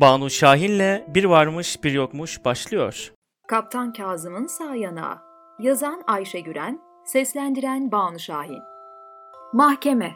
Banu Şahin'le Bir Varmış Bir Yokmuş başlıyor. Kaptan Kazım'ın sağ yanağı. Yazan Ayşe Güren, seslendiren Banu Şahin. Mahkeme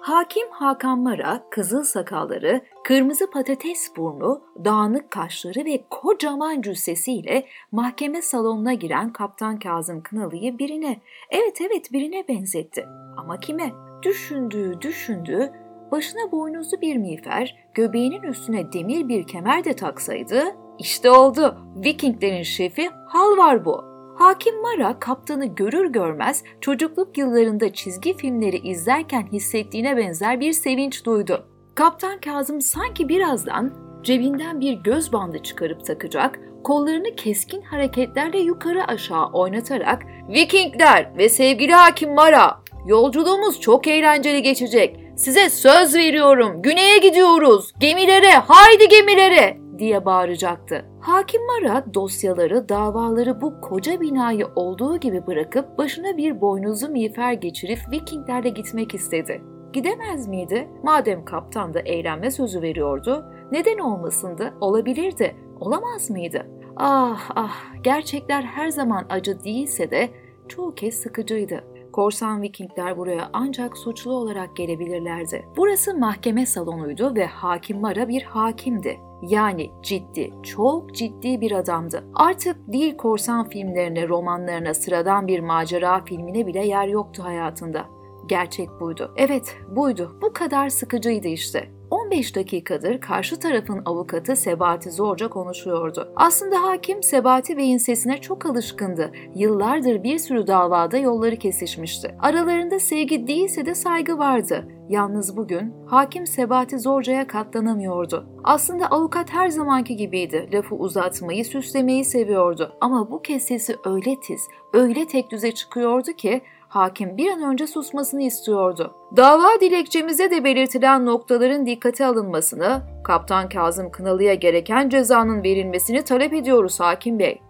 Hakim Hakan Mara, kızıl sakalları, kırmızı patates burnu, dağınık kaşları ve kocaman cüssesiyle mahkeme salonuna giren Kaptan Kazım Kınalı'yı birine, evet evet birine benzetti. Ama kime? Düşündüğü düşündüğü başına boynuzlu bir miğfer, göbeğinin üstüne demir bir kemer de taksaydı, işte oldu. Vikinglerin şefi Halvar bu. Hakim Mara kaptanı görür görmez çocukluk yıllarında çizgi filmleri izlerken hissettiğine benzer bir sevinç duydu. Kaptan Kazım sanki birazdan cebinden bir göz bandı çıkarıp takacak, kollarını keskin hareketlerle yukarı aşağı oynatarak ''Vikingler ve sevgili Hakim Mara, yolculuğumuz çok eğlenceli geçecek. Size söz veriyorum. Güney'e gidiyoruz. Gemilere, haydi gemilere!'' diye bağıracaktı. Hakim Mara dosyaları, davaları bu koca binayı olduğu gibi bırakıp başına bir boynuzlu miğfer geçirip Vikinglerle gitmek istedi. Gidemez miydi? Madem kaptan da eğlenme sözü veriyordu, neden olmasındı? Olabilirdi. Olamaz mıydı? Ah ah, gerçekler her zaman acı değilse de çoğu kez sıkıcıydı. Korsan Vikingler buraya ancak suçlu olarak gelebilirlerdi. Burası mahkeme salonuydu ve hakim Mara bir hakimdi. Yani ciddi, çok ciddi bir adamdı. Artık değil korsan filmlerine, romanlarına, sıradan bir macera filmine bile yer yoktu hayatında. Gerçek buydu. Evet, buydu. Bu kadar sıkıcıydı işte. 15 dakikadır karşı tarafın avukatı Sebati Zorca konuşuyordu. Aslında hakim Sebati Bey'in sesine çok alışkındı. Yıllardır bir sürü davada yolları kesişmişti. Aralarında sevgi değilse de saygı vardı. Yalnız bugün hakim Sebati Zorca'ya katlanamıyordu. Aslında avukat her zamanki gibiydi. Lafı uzatmayı, süslemeyi seviyordu. Ama bu kez sesi öyle tiz, öyle tek düze çıkıyordu ki hakim bir an önce susmasını istiyordu. Dava dilekçemize de belirtilen noktaların dikkate alınmasını, Kaptan Kazım Kınalı'ya gereken cezanın verilmesini talep ediyoruz hakim bey.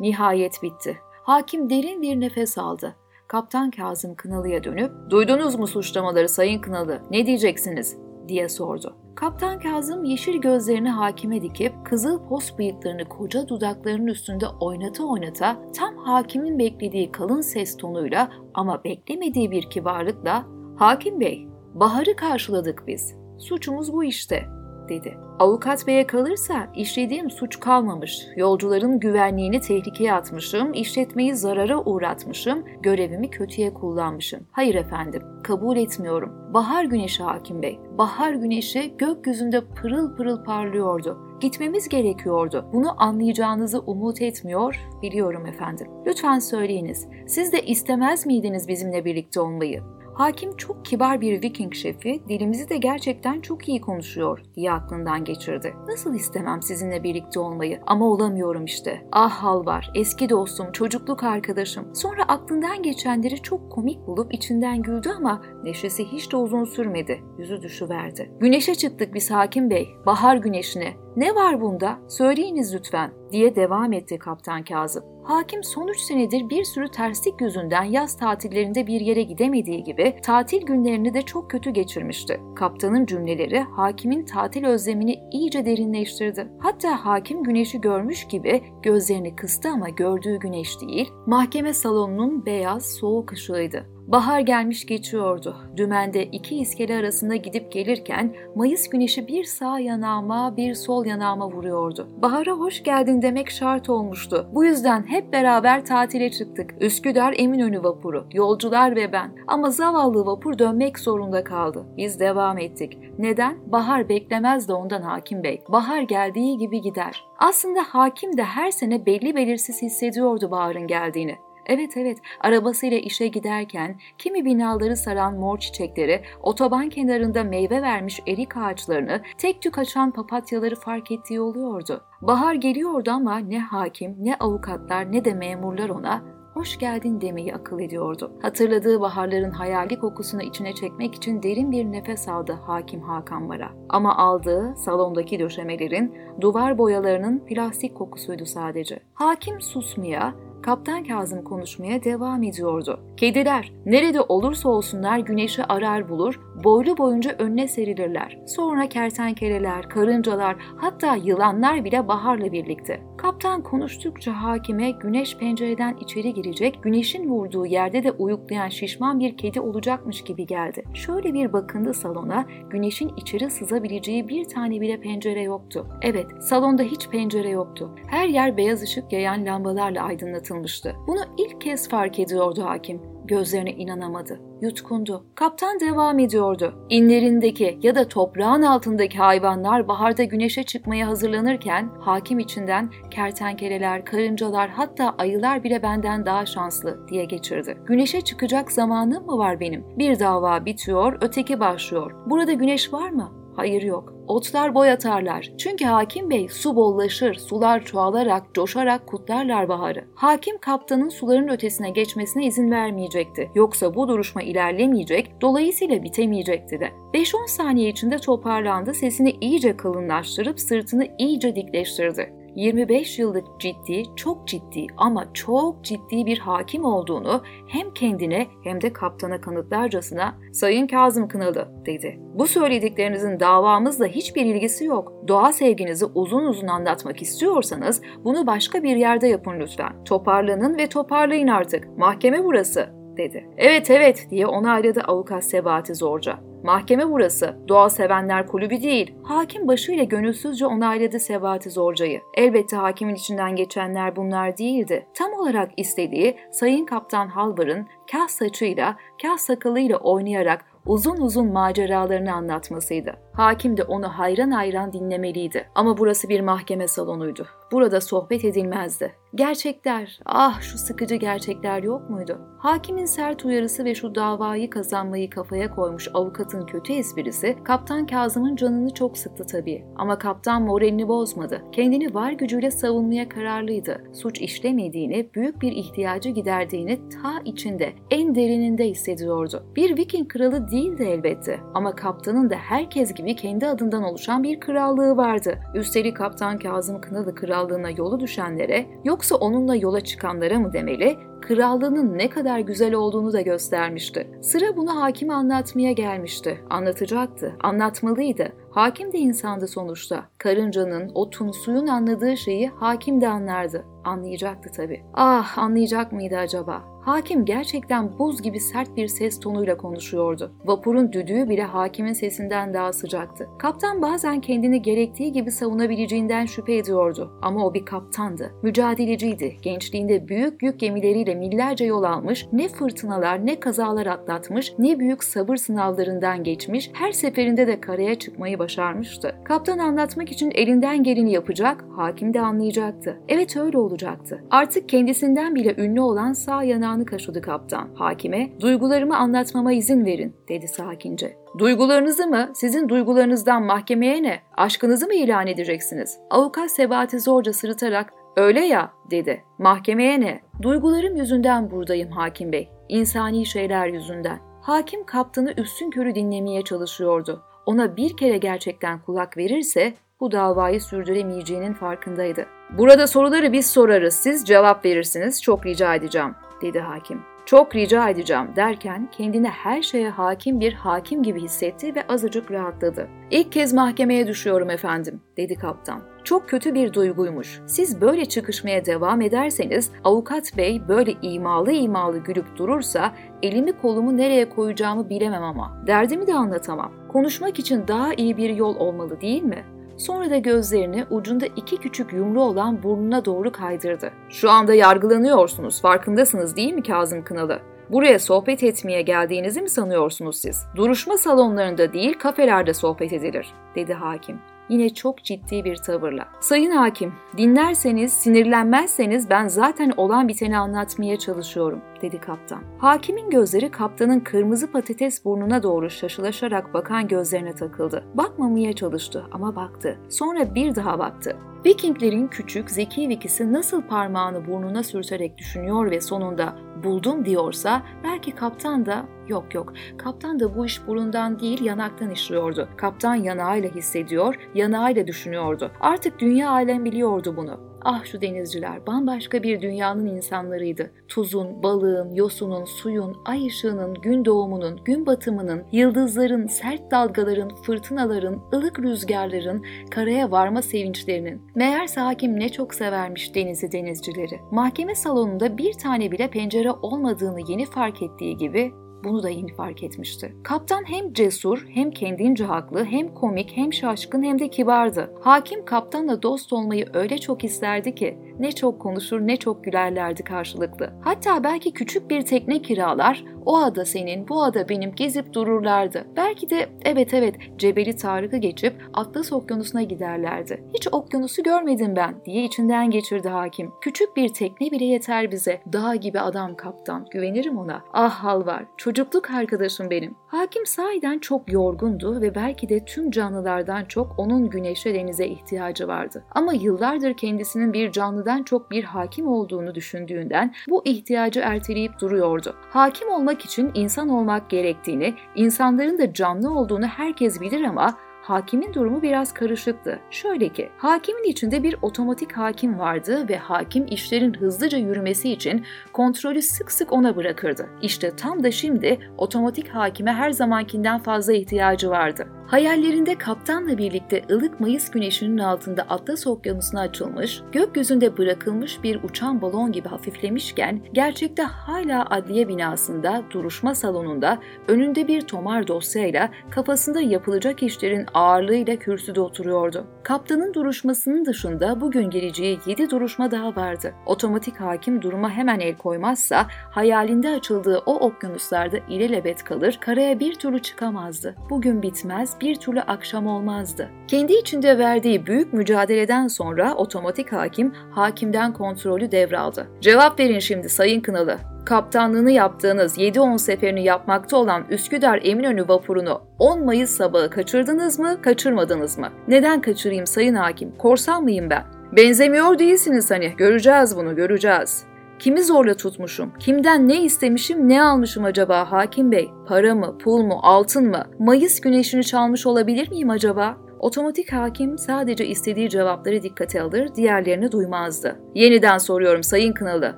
Nihayet bitti. Hakim derin bir nefes aldı. Kaptan Kazım Kınalı'ya dönüp, ''Duydunuz mu suçlamaları Sayın Kınalı, ne diyeceksiniz?'' diye sordu. Kaptan Kazım yeşil gözlerini hakime dikip kızıl pos bıyıklarını koca dudaklarının üstünde oynata oynata tam hakimin beklediği kalın ses tonuyla ama beklemediği bir kibarlıkla ''Hakim Bey, Bahar'ı karşıladık biz. Suçumuz bu işte.'' Dedi. Avukat beye kalırsa işlediğim suç kalmamış. Yolcuların güvenliğini tehlikeye atmışım, işletmeyi zarara uğratmışım, görevimi kötüye kullanmışım. Hayır efendim, kabul etmiyorum. Bahar güneşi hakim bey. Bahar güneşi gökyüzünde pırıl pırıl parlıyordu. Gitmemiz gerekiyordu. Bunu anlayacağınızı umut etmiyor, biliyorum efendim. Lütfen söyleyiniz. Siz de istemez miydiniz bizimle birlikte olmayı? Hakim çok kibar bir Viking şefi, dilimizi de gerçekten çok iyi konuşuyor diye aklından geçirdi. Nasıl istemem sizinle birlikte olmayı ama olamıyorum işte. Ah Halvar, eski dostum, çocukluk arkadaşım. Sonra aklından geçenleri çok komik bulup içinden güldü ama neşesi hiç de uzun sürmedi. Yüzü düşüverdi. Güneşe çıktık biz Hakim Bey, bahar güneşine. Ne var bunda? Söyleyiniz lütfen diye devam etti Kaptan Kazım. Hakim son 3 senedir bir sürü terslik yüzünden yaz tatillerinde bir yere gidemediği gibi tatil günlerini de çok kötü geçirmişti. Kaptanın cümleleri hakimin tatil özlemini iyice derinleştirdi. Hatta hakim güneşi görmüş gibi gözlerini kıstı ama gördüğü güneş değil, mahkeme salonunun beyaz soğuk ışığıydı. Bahar gelmiş geçiyordu. Dümende iki iskele arasında gidip gelirken Mayıs güneşi bir sağ yanağıma bir sol yanağıma vuruyordu. Bahara hoş geldin demek şart olmuştu. Bu yüzden hep beraber tatile çıktık. Üsküdar Eminönü vapuru, yolcular ve ben. Ama zavallı vapur dönmek zorunda kaldı. Biz devam ettik. Neden? Bahar beklemez de ondan hakim bey. Bahar geldiği gibi gider. Aslında hakim de her sene belli belirsiz hissediyordu baharın geldiğini. Evet evet, arabasıyla işe giderken kimi binaları saran mor çiçekleri, otoban kenarında meyve vermiş erik ağaçlarını, tek tük açan papatyaları fark ettiği oluyordu. Bahar geliyordu ama ne hakim, ne avukatlar, ne de memurlar ona hoş geldin demeyi akıl ediyordu. Hatırladığı baharların hayali kokusunu içine çekmek için derin bir nefes aldı Hakim Hakan Vara. Ama aldığı salondaki döşemelerin, duvar boyalarının plastik kokusuydu sadece. Hakim susmaya, Kaptan Kazım konuşmaya devam ediyordu. Kediler nerede olursa olsunlar güneşi arar bulur, boylu boyunca önüne serilirler. Sonra kertenkeleler, karıncalar, hatta yılanlar bile baharla birlikte. Kaptan konuştukça hakime güneş pencereden içeri girecek, güneşin vurduğu yerde de uyuklayan şişman bir kedi olacakmış gibi geldi. Şöyle bir bakındı salona, güneşin içeri sızabileceği bir tane bile pencere yoktu. Evet, salonda hiç pencere yoktu. Her yer beyaz ışık yayan lambalarla aydınlatılmıştı. Bunu ilk kez fark ediyordu hakim. Gözlerine inanamadı. Yutkundu. Kaptan devam ediyordu. İnlerindeki ya da toprağın altındaki hayvanlar baharda güneşe çıkmaya hazırlanırken hakim içinden kertenkeleler, karıncalar hatta ayılar bile benden daha şanslı diye geçirdi. Güneşe çıkacak zamanım mı var benim? Bir dava bitiyor, öteki başlıyor. Burada güneş var mı? Hayır yok. Otlar boy atarlar. Çünkü hakim bey su bollaşır, sular çoğalarak, coşarak kutlarlar baharı. Hakim kaptanın suların ötesine geçmesine izin vermeyecekti. Yoksa bu duruşma ilerlemeyecek, dolayısıyla bitemeyecekti de. 5-10 saniye içinde toparlandı, sesini iyice kalınlaştırıp sırtını iyice dikleştirdi. 25 yıllık ciddi, çok ciddi ama çok ciddi bir hakim olduğunu hem kendine hem de kaptana kanıtlarcasına Sayın Kazım Kınalı dedi. Bu söylediklerinizin davamızla hiçbir ilgisi yok. Doğa sevginizi uzun uzun anlatmak istiyorsanız bunu başka bir yerde yapın lütfen. Toparlanın ve toparlayın artık. Mahkeme burası dedi. Evet evet diye onayladı avukat Sebati Zorca. Mahkeme burası. Doğa sevenler kulübü değil. Hakim başıyla gönülsüzce onayladı Sebati Zorca'yı. Elbette hakimin içinden geçenler bunlar değildi. Tam olarak istediği Sayın Kaptan Halvar'ın kah saçıyla, kah sakalıyla oynayarak uzun uzun maceralarını anlatmasıydı. Hakim de onu hayran hayran dinlemeliydi. Ama burası bir mahkeme salonuydu. Burada sohbet edilmezdi. Gerçekler, ah şu sıkıcı gerçekler yok muydu? Hakimin sert uyarısı ve şu davayı kazanmayı kafaya koymuş avukatın kötü esprisi Kaptan Kazım'ın canını çok sıktı tabii. Ama kaptan moralini bozmadı. Kendini var gücüyle savunmaya kararlıydı. Suç işlemediğini, büyük bir ihtiyacı giderdiğini ta içinde, en derininde hissediyordu. Bir Viking kralı değildi elbette ama kaptanın da herkes gibi kendi adından oluşan bir krallığı vardı. Üstelik Kaptan Kazım Kınalı krallığına yolu düşenlere yoksa onunla yola çıkanlara mı demeli, krallığının ne kadar güzel olduğunu da göstermişti. Sıra bunu hakime anlatmaya gelmişti. Anlatacaktı, anlatmalıydı. Hakim de insandı sonuçta. Karıncanın, otun, suyun anladığı şeyi hakim de anlardı. Anlayacaktı tabii. Ah anlayacak mıydı acaba? Hakim gerçekten buz gibi sert bir ses tonuyla konuşuyordu. Vapurun düdüğü bile hakimin sesinden daha sıcaktı. Kaptan bazen kendini gerektiği gibi savunabileceğinden şüphe ediyordu. Ama o bir kaptandı. Mücadeleciydi. Gençliğinde büyük yük gemileriyle millerce yol almış, ne fırtınalar ne kazalar atlatmış, ne büyük sabır sınavlarından geçmiş, her seferinde de karaya çıkmayı başarmıştı. Kaptan anlatmak için elinden geleni yapacak, hakim de anlayacaktı. Evet öyle olacaktı. Artık kendisinden bile ünlü olan sağ yanağını kaşıdı kaptan. Hakime, duygularımı anlatmama izin verin, dedi sakince. Duygularınızı mı? Sizin duygularınızdan mahkemeye ne? Aşkınızı mı ilan edeceksiniz? Avukat Sebati zorca sırıtarak, öyle ya, dedi. Mahkemeye ne? Duygularım yüzünden buradayım hakim bey. İnsani şeyler yüzünden. Hakim kaptanı üstün körü dinlemeye çalışıyordu. Ona bir kere gerçekten kulak verirse bu davayı sürdüremeyeceğinin farkındaydı. Burada soruları biz sorarız, siz cevap verirsiniz, çok rica edeceğim dedi hakim. Çok rica edeceğim derken kendine her şeye hakim bir hakim gibi hissetti ve azıcık rahatladı. İlk kez mahkemeye düşüyorum efendim, dedi kaptan. Çok kötü bir duyguymuş. Siz böyle çıkışmaya devam ederseniz avukat bey böyle imalı imalı gülüp durursa elimi kolumu nereye koyacağımı bilemem ama. Derdimi de anlatamam. Konuşmak için daha iyi bir yol olmalı değil mi? Sonra da gözlerini ucunda iki küçük yumru olan burnuna doğru kaydırdı. Şu anda yargılanıyorsunuz, farkındasınız değil mi Kazım Kınalı? Buraya sohbet etmeye geldiğinizi mi sanıyorsunuz siz? Duruşma salonlarında değil, kafelerde sohbet edilir, dedi hakim. Yine çok ciddi bir tavırla. Sayın hakim, dinlerseniz, sinirlenmezseniz ben zaten olan biteni anlatmaya çalışıyorum, dedi kaptan. Hakimin gözleri kaptanın kırmızı patates burnuna doğru şaşılaşarak bakan gözlerine takıldı. Bakmamaya çalıştı ama baktı. Sonra bir daha baktı. Vikinglerin küçük, zeki vikisi nasıl parmağını burnuna sürterek düşünüyor ve sonunda buldum diyorsa belki kaptan da yok yok kaptan da bu iş burundan değil yanaktan işliyordu. Kaptan yanağıyla hissediyor, yanağıyla düşünüyordu. Artık dünya alem biliyordu bunu. Ah şu denizciler bambaşka bir dünyanın insanlarıydı. Tuzun, balığın, yosunun, suyun, ay ışığının, gün doğumunun, gün batımının, yıldızların, sert dalgaların, fırtınaların, ılık rüzgarların, karaya varma sevinçlerinin. Meğer hakim ne çok severmiş denizi denizcileri. Mahkeme salonunda bir tane bile pencere olmadığını yeni fark ettiği gibi bunu da yeni fark etmişti. Kaptan hem cesur, hem kendince haklı, hem komik, hem şaşkın hem de kibardı. Hakim kaptanla dost olmayı öyle çok isterdi ki ne çok konuşur ne çok gülerlerdi karşılıklı. Hatta belki küçük bir tekne kiralar, o ada senin, bu ada benim gezip dururlardı. Belki de evet evet Cebeli Tarık'ı geçip Atlas Okyanusu'na giderlerdi. Hiç okyanusu görmedim ben diye içinden geçirdi hakim. Küçük bir tekne bile yeter bize. Dağ gibi adam kaptan. Güvenirim ona. Ah halvar. Çocukluk arkadaşım benim. Hakim sahiden çok yorgundu ve belki de tüm canlılardan çok onun güneşe denize ihtiyacı vardı. Ama yıllardır kendisinin bir canlıdan çok bir hakim olduğunu düşündüğünden bu ihtiyacı erteleyip duruyordu. Hakim olmak için insan olmak gerektiğini, insanların da canlı olduğunu herkes bilir ama hakimin durumu biraz karışıktı. Şöyle ki, hakimin içinde bir otomatik hakim vardı ve hakim işlerin hızlıca yürümesi için kontrolü sık sık ona bırakırdı. İşte tam da şimdi otomatik hakime her zamankinden fazla ihtiyacı vardı. Hayallerinde kaptanla birlikte ılık Mayıs güneşinin altında Atlas Okyanusu'na açılmış, gökyüzünde bırakılmış bir uçan balon gibi hafiflemişken, gerçekte hala adliye binasında, duruşma salonunda, önünde bir tomar dosyayla, kafasında yapılacak işlerin ağırlığıyla kürsüde oturuyordu. Kaptanın duruşmasının dışında bugün geleceği yedi duruşma daha vardı. Otomatik hakim duruma hemen el koymazsa, hayalinde açıldığı o okyanuslarda ilelebet kalır, karaya bir türlü çıkamazdı. Bugün bitmez, bir türlü akşam olmazdı. Kendi içinde verdiği büyük mücadeleden sonra otomatik hakim hakimden kontrolü devraldı. Cevap verin şimdi Sayın Kınalı. Kaptanlığını yaptığınız 7-10 seferini yapmakta olan Üsküdar Eminönü vapurunu 10 Mayıs sabahı kaçırdınız mı, kaçırmadınız mı? Neden kaçırayım Sayın Hakim? Korsan mıyım ben? Benzemiyor değilsiniz hani. Göreceğiz bunu, göreceğiz. Kimi zorla tutmuşum? Kimden ne istemişim, ne almışım acaba hakim bey? Para mı, pul mu, altın mı? Mayıs güneşini çalmış olabilir miyim acaba? Otomatik hakim sadece istediği cevapları dikkate alır, diğerlerini duymazdı. Yeniden soruyorum Sayın Kınalı.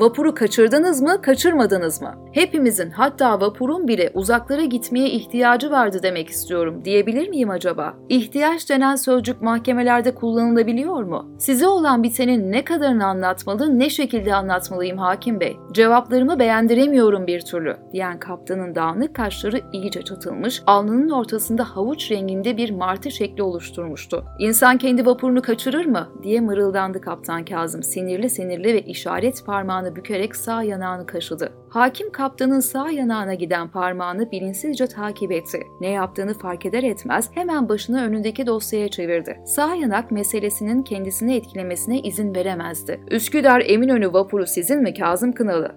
Vapuru kaçırdınız mı, kaçırmadınız mı? Hepimizin hatta vapurun bile uzaklara gitmeye ihtiyacı vardı demek istiyorum diyebilir miyim acaba? İhtiyaç denen sözcük mahkemelerde kullanılabiliyor mu? Size olan bitenin ne kadarını anlatmalı, ne şekilde anlatmalıyım hakim bey? Cevaplarımı beğendiremiyorum bir türlü diyen kaptanın dağınık kaşları iyice çatılmış, alnının ortasında havuç renginde bir martı şekli oluşturmuştu. İnsan kendi vapurunu kaçırır mı? diye mırıldandı kaptan Kazım sinirli sinirli ve işaret parmağını bükerek sağ yanağını kaşıdı. Hakim kaptanın sağ yanağına giden parmağını bilinçsizce takip etti. Ne yaptığını fark eder etmez hemen başını önündeki dosyaya çevirdi. Sağ yanak meselesinin kendisini etkilemesine izin veremezdi. Üsküdar Eminönü vapuru sizin mi Kazım Kınalı?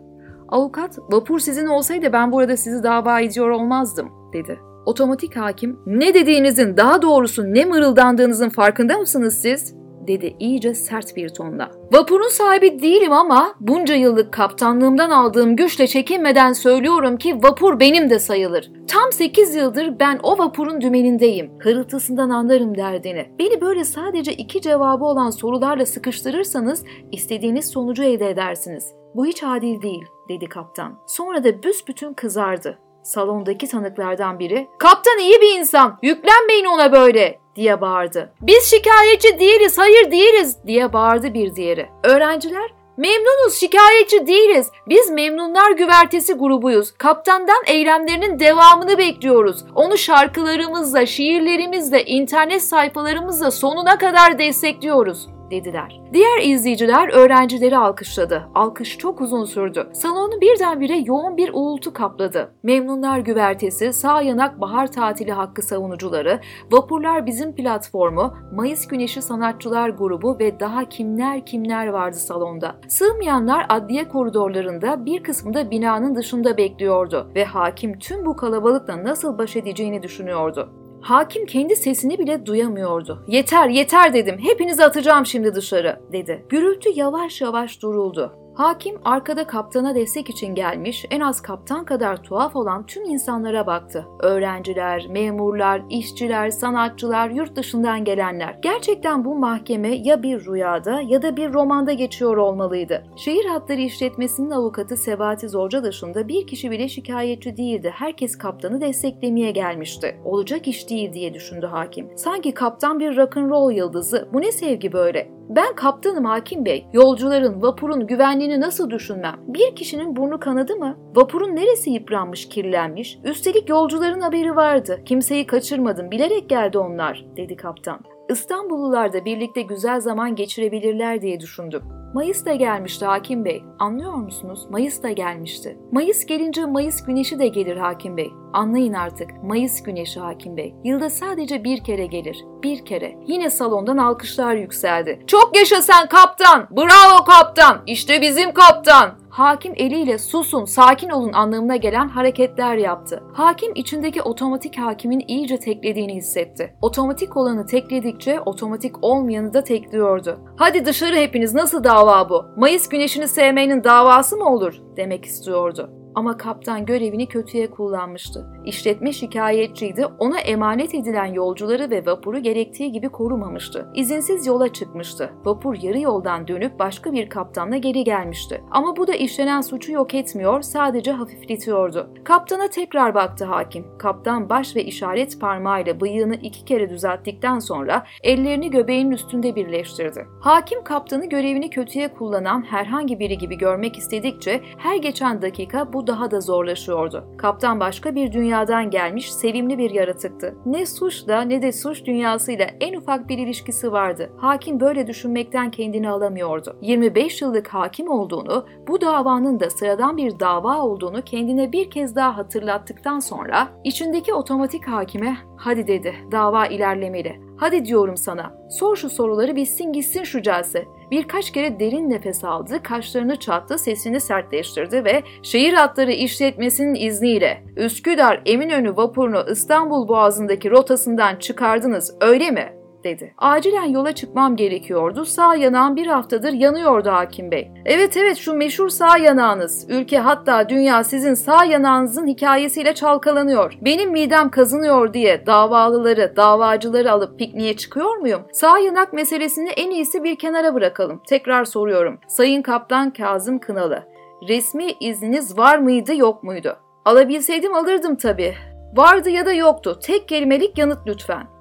Avukat, vapur sizin olsaydı ben burada sizi dava ediyor olmazdım, dedi. Otomatik hakim, ne dediğinizin daha doğrusu ne mırıldandığınızın farkında mısınız siz? dedi iyice sert bir tonla. Vapurun sahibi değilim ama bunca yıllık kaptanlığımdan aldığım güçle çekinmeden söylüyorum ki vapur benim de sayılır. Tam 8 yıldır ben o vapurun dümenindeyim. Hırıltısından anlarım derdini. Beni böyle sadece iki cevabı olan sorularla sıkıştırırsanız istediğiniz sonucu elde edersiniz. Bu hiç adil değil, dedi kaptan. Sonra da büsbütün kızardı. Salondaki tanıklardan biri, ''Kaptan iyi bir insan, yüklenmeyin ona böyle!'' diye bağırdı. ''Biz şikayetçi değiliz, hayır değiliz!'' diye bağırdı bir diğeri. Öğrenciler, Memnunuz, şikayetçi değiliz. Biz memnunlar güvertesi grubuyuz. Kaptandan eylemlerinin devamını bekliyoruz. Onu şarkılarımızla, şiirlerimizle, internet sayfalarımızla sonuna kadar destekliyoruz. Dediler. Diğer izleyiciler öğrencileri alkışladı. Alkış çok uzun sürdü. Salonu birdenbire yoğun bir uğultu kapladı. Memnunlar güvertesi, sağ yanak bahar tatili hakkı savunucuları, vapurlar bizim platformu, Mayıs Güneşi Sanatçılar grubu ve daha kimler kimler vardı salonda. Sığmayanlar adliye koridorlarında bir kısmında binanın dışında bekliyordu ve hakim tüm bu kalabalıkla nasıl baş edeceğini düşünüyordu. Hakim kendi sesini bile duyamıyordu. Yeter yeter dedim hepinizi atacağım şimdi dışarı dedi. Gürültü yavaş yavaş duruldu. Hakim arkada kaptana destek için gelmiş, en az kaptan kadar tuhaf olan tüm insanlara baktı. Öğrenciler, memurlar, işçiler, sanatçılar, yurt dışından gelenler. Gerçekten bu mahkeme ya bir rüyada ya da bir romanda geçiyor olmalıydı. Şehir Hatları İşletmesi'nin avukatı Sebati Zorca dışında bir kişi bile şikayetçi değildi. Herkes kaptanı desteklemeye gelmişti. Olacak iş değil diye düşündü hakim. Sanki kaptan bir rock'n'roll yıldızı. Bu ne sevgi böyle? Ben kaptanım hakim bey. Yolcuların, vapurun güvenliğini nasıl düşünmem? Bir kişinin burnu kanadı mı? Vapurun neresi yıpranmış, kirlenmiş? Üstelik yolcuların haberi vardı. Kimseyi kaçırmadım, bilerek geldi onlar, dedi kaptan. İstanbullular da birlikte güzel zaman geçirebilirler diye düşündüm. Mayıs da gelmişti Hakim Bey. Anlıyor musunuz? Mayıs da gelmişti. Mayıs gelince Mayıs güneşi de gelir Hakim Bey. Anlayın artık. Mayıs güneşi Hakim Bey. Yılda sadece bir kere gelir. Bir kere. Yine salondan alkışlar yükseldi. Çok yaşa sen kaptan! Bravo kaptan! İşte bizim kaptan! Hakim eliyle susun, sakin olun anlamına gelen hareketler yaptı. Hakim içindeki otomatik hakimin iyice teklediğini hissetti. Otomatik olanı tekledikçe otomatik olmayanı da tekliyordu. Hadi dışarı hepiniz nasıl dava bu? Mayıs güneşini sevmenin davası mı olur? demek istiyordu. Ama kaptan görevini kötüye kullanmıştı. İşletme şikayetçiydi, ona emanet edilen yolcuları ve vapuru gerektiği gibi korumamıştı. İzinsiz yola çıkmıştı. Vapur yarı yoldan dönüp başka bir kaptanla geri gelmişti. Ama bu da işlenen suçu yok etmiyor, sadece hafifletiyordu. Kaptana tekrar baktı hakim. Kaptan baş ve işaret parmağıyla bıyığını iki kere düzelttikten sonra ellerini göbeğinin üstünde birleştirdi. Hakim kaptanı görevini kötüye kullanan herhangi biri gibi görmek istedikçe her geçen dakika bu daha da zorlaşıyordu. Kaptan başka bir dünyadan gelmiş sevimli bir yaratıktı. Ne suçla ne de suç dünyasıyla en ufak bir ilişkisi vardı. Hakim böyle düşünmekten kendini alamıyordu. 25 yıllık hakim olduğunu, bu davanın da sıradan bir dava olduğunu kendine bir kez daha hatırlattıktan sonra içindeki otomatik hakime hadi dedi dava ilerlemeli. Hadi diyorum sana. Sor şu soruları bitsin gitsin şu celse. Birkaç kere derin nefes aldı, kaşlarını çattı, sesini sertleştirdi ve şehir hatları işletmesinin izniyle Üsküdar Eminönü vapurunu İstanbul Boğazı'ndaki rotasından çıkardınız öyle mi? Dedi. Acilen yola çıkmam gerekiyordu. Sağ yanağım bir haftadır yanıyordu hakim bey. Evet evet şu meşhur sağ yanağınız. Ülke hatta dünya sizin sağ yanağınızın hikayesiyle çalkalanıyor. Benim midem kazınıyor diye davalıları, davacıları alıp pikniğe çıkıyor muyum? Sağ yanak meselesini en iyisi bir kenara bırakalım. Tekrar soruyorum. Sayın Kaptan Kazım Kınalı. Resmi izniniz var mıydı yok muydu? Alabilseydim alırdım tabii. Vardı ya da yoktu. Tek kelimelik yanıt lütfen.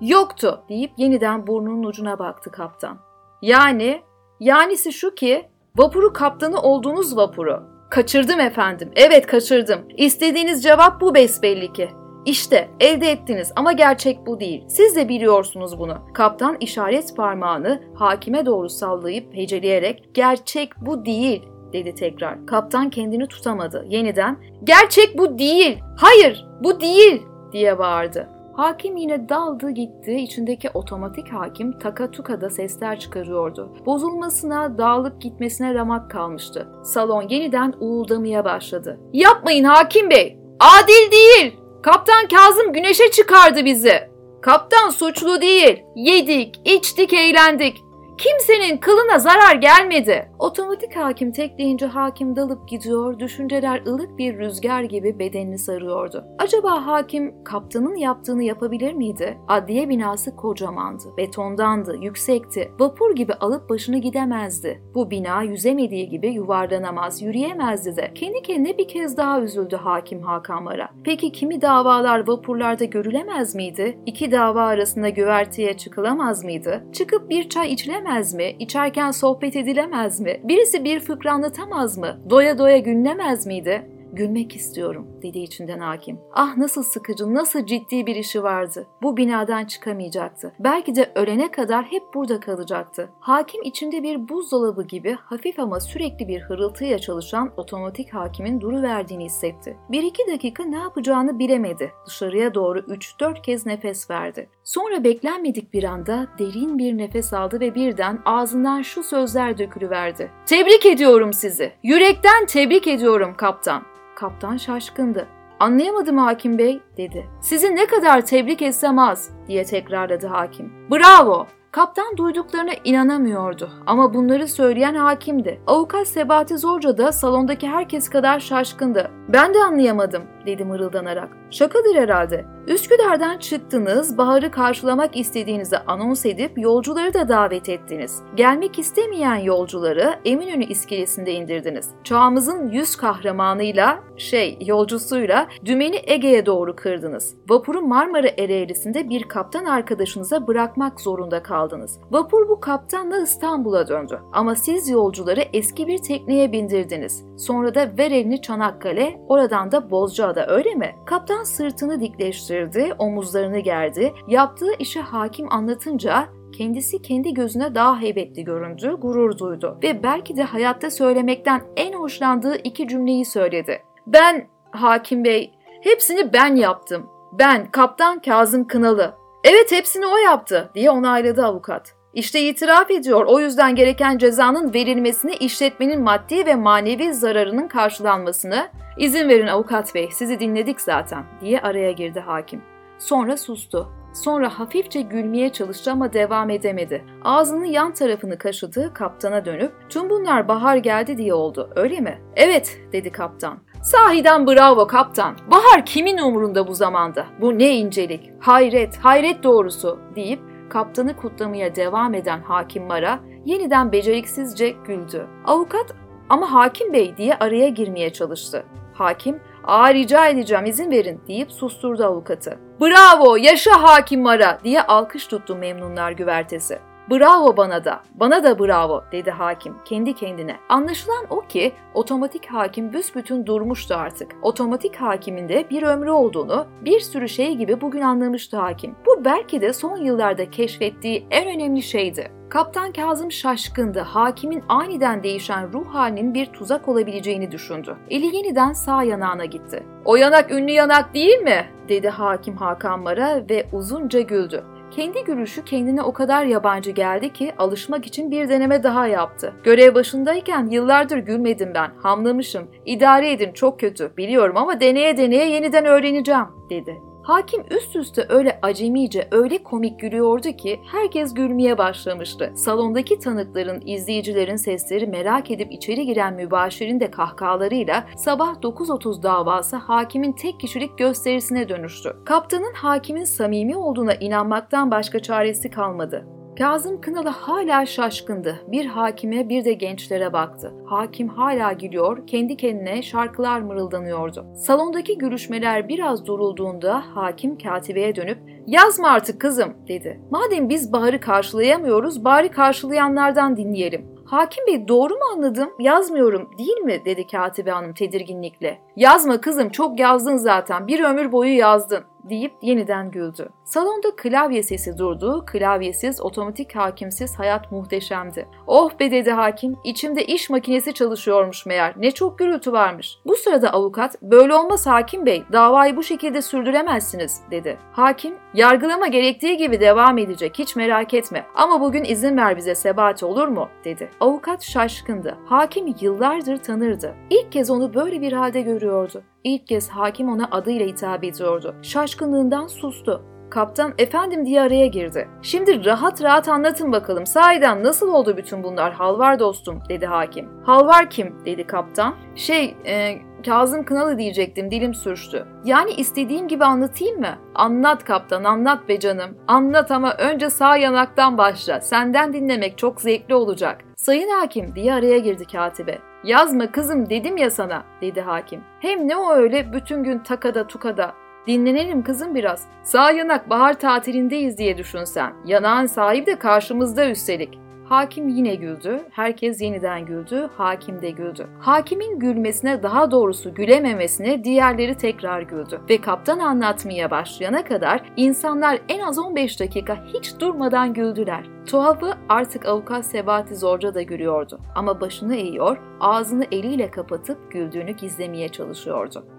Yoktu deyip yeniden burnunun ucuna baktı kaptan. Yani, yanisi şu ki vapuru kaptanı olduğunuz vapuru. Kaçırdım efendim, evet kaçırdım. İstediğiniz cevap bu besbelli ki. İşte elde ettiniz ama gerçek bu değil. Siz de biliyorsunuz bunu. Kaptan işaret parmağını hakime doğru sallayıp heceleyerek gerçek bu değil dedi tekrar. Kaptan kendini tutamadı. Yeniden gerçek bu değil. Hayır bu değil diye bağırdı. Hakim yine daldı gitti, içindeki otomatik hakim takatukada sesler çıkarıyordu. Bozulmasına, dağılıp gitmesine ramak kalmıştı. Salon yeniden uğuldamaya başladı. Yapmayın hakim bey! Adil değil! Kaptan Kazım güneşe çıkardı bizi! Kaptan suçlu değil. Yedik, içtik, eğlendik. Kimsenin kılına zarar gelmedi. Otomatik hakim tekleyince hakim dalıp gidiyor, düşünceler ılık bir rüzgar gibi bedenini sarıyordu. Acaba hakim kaptanın yaptığını yapabilir miydi? Adliye binası kocamandı, betondandı, yüksekti. Vapur gibi alıp başını gidemezdi. Bu bina yüzemediği gibi yuvarlanamaz, yürüyemezdi de. Kendi kendine bir kez daha üzüldü hakim Hakanlara. Peki kimi davalar vapurlarda görülemez miydi? İki dava arasında güverteye çıkılamaz mıydı? Çıkıp bir çay içilemez mi? İçerken sohbet edilemez mi? Birisi bir fıkra anlatamaz mı? Doya doya gülünemez miydi? Gülmek istiyorum dedi içinden hakim. Ah nasıl sıkıcı, nasıl ciddi bir işi vardı. Bu binadan çıkamayacaktı. Belki de ölene kadar hep burada kalacaktı. Hakim içinde bir buzdolabı gibi hafif ama sürekli bir hırıltıyla çalışan otomatik hakimin duru verdiğini hissetti. Bir iki dakika ne yapacağını bilemedi. Dışarıya doğru 3-4 kez nefes verdi. Sonra beklenmedik bir anda derin bir nefes aldı ve birden ağzından şu sözler dökülüverdi. Tebrik ediyorum sizi. Yürekten tebrik ediyorum kaptan. Kaptan şaşkındı. Anlayamadım hakim bey dedi. Sizi ne kadar tebrik etsem az diye tekrarladı hakim. Bravo Kaptan duyduklarına inanamıyordu ama bunları söyleyen hakimdi. Avukat Sebati Zorca da salondaki herkes kadar şaşkındı. Ben de anlayamadım dedi mırıldanarak. Şakadır herhalde. Üsküdar'dan çıktınız, Bahar'ı karşılamak istediğinizi anons edip yolcuları da davet ettiniz. Gelmek istemeyen yolcuları Eminönü iskelesinde indirdiniz. Çağımızın yüz kahramanıyla, şey yolcusuyla dümeni Ege'ye doğru kırdınız. Vapuru Marmara Ereğlisi'nde bir kaptan arkadaşınıza bırakmak zorunda kaldınız. Vapur bu kaptanla İstanbul'a döndü. Ama siz yolcuları eski bir tekneye bindirdiniz. Sonra da ver elini Çanakkale, oradan da Bozcaada öyle mi? Kaptan sırtını dikleştirdi, omuzlarını gerdi. Yaptığı işi hakim anlatınca kendisi kendi gözüne daha heybetli göründü, gurur duydu ve belki de hayatta söylemekten en hoşlandığı iki cümleyi söyledi. Ben, hakim bey, hepsini ben yaptım. Ben, kaptan Kazım Kınalı. Evet hepsini o yaptı diye onayladı avukat. İşte itiraf ediyor. O yüzden gereken cezanın verilmesini, işletmenin maddi ve manevi zararının karşılanmasını izin verin avukat bey, sizi dinledik zaten diye araya girdi hakim. Sonra sustu. Sonra hafifçe gülmeye çalıştı ama devam edemedi. Ağzının yan tarafını kaşıdı, kaptana dönüp tüm bunlar bahar geldi diye oldu öyle mi? Evet dedi kaptan. Sahiden bravo kaptan. Bahar kimin umurunda bu zamanda? Bu ne incelik. Hayret, hayret doğrusu deyip kaptanı kutlamaya devam eden hakim Mara yeniden beceriksizce güldü. Avukat ama hakim bey diye araya girmeye çalıştı. Hakim, ''Aa rica edeceğim izin verin.'' deyip susturdu avukatı. ''Bravo, yaşa hakim Mara!'' diye alkış tuttu memnunlar güvertesi. Bravo bana da, bana da bravo dedi hakim kendi kendine. Anlaşılan o ki otomatik hakim büsbütün durmuştu artık. Otomatik hakimin de bir ömrü olduğunu bir sürü şey gibi bugün anlamıştı hakim. Bu belki de son yıllarda keşfettiği en önemli şeydi. Kaptan Kazım şaşkındı. Hakimin aniden değişen ruh halinin bir tuzak olabileceğini düşündü. Eli yeniden sağ yanağına gitti. O yanak ünlü yanak değil mi? dedi hakim Hakan Mara ve uzunca güldü. Kendi gülüşü kendine o kadar yabancı geldi ki alışmak için bir deneme daha yaptı. Görev başındayken yıllardır gülmedim ben, hamlamışım. İdare edin çok kötü, biliyorum ama deneye deneye yeniden öğreneceğim, dedi. Hakim üst üste öyle acemice, öyle komik gülüyordu ki herkes gülmeye başlamıştı. Salondaki tanıkların, izleyicilerin sesleri merak edip içeri giren mübaşirin de kahkahalarıyla sabah 9.30 davası hakimin tek kişilik gösterisine dönüştü. Kaptanın hakimin samimi olduğuna inanmaktan başka çaresi kalmadı. Kazım Kınalı hala şaşkındı. Bir hakime bir de gençlere baktı. Hakim hala gülüyor, kendi kendine şarkılar mırıldanıyordu. Salondaki görüşmeler biraz durulduğunda hakim katibeye dönüp ''Yazma artık kızım'' dedi. ''Madem biz Bahar'ı karşılayamıyoruz, bari karşılayanlardan dinleyelim.'' Hakim Bey doğru mu anladım? Yazmıyorum değil mi? dedi katibe hanım tedirginlikle. Yazma kızım çok yazdın zaten. Bir ömür boyu yazdın deyip yeniden güldü. Salonda klavye sesi durdu, klavyesiz, otomatik hakimsiz hayat muhteşemdi. Oh be dedi hakim, içimde iş makinesi çalışıyormuş meğer, ne çok gürültü varmış. Bu sırada avukat, böyle olmaz hakim bey, davayı bu şekilde sürdüremezsiniz dedi. Hakim, yargılama gerektiği gibi devam edecek, hiç merak etme ama bugün izin ver bize sebat olur mu dedi. Avukat şaşkındı, hakimi yıllardır tanırdı. İlk kez onu böyle bir halde görüyordu. İlk kez hakim ona adıyla hitap ediyordu. Şaşkınlığından sustu. Kaptan efendim diye araya girdi. Şimdi rahat rahat anlatın bakalım. Sahiden nasıl oldu bütün bunlar halvar dostum dedi hakim. Halvar kim dedi kaptan. Şey e, Kazım Kınalı diyecektim dilim sürçtü. Yani istediğim gibi anlatayım mı? Anlat kaptan anlat be canım. Anlat ama önce sağ yanaktan başla. Senden dinlemek çok zevkli olacak. Sayın hakim diye araya girdi katibe. Yazma kızım dedim ya sana dedi hakim. Hem ne o öyle bütün gün takada tukada. Dinlenelim kızım biraz. Sağ yanak bahar tatilindeyiz diye düşün sen. Yanağın sahibi de karşımızda üstelik. Hakim yine güldü, herkes yeniden güldü, hakim de güldü. Hakimin gülmesine daha doğrusu gülememesine diğerleri tekrar güldü. Ve kaptan anlatmaya başlayana kadar insanlar en az 15 dakika hiç durmadan güldüler. Tuhafı artık avukat Sebati Zorca da gülüyordu. Ama başını eğiyor, ağzını eliyle kapatıp güldüğünü gizlemeye çalışıyordu.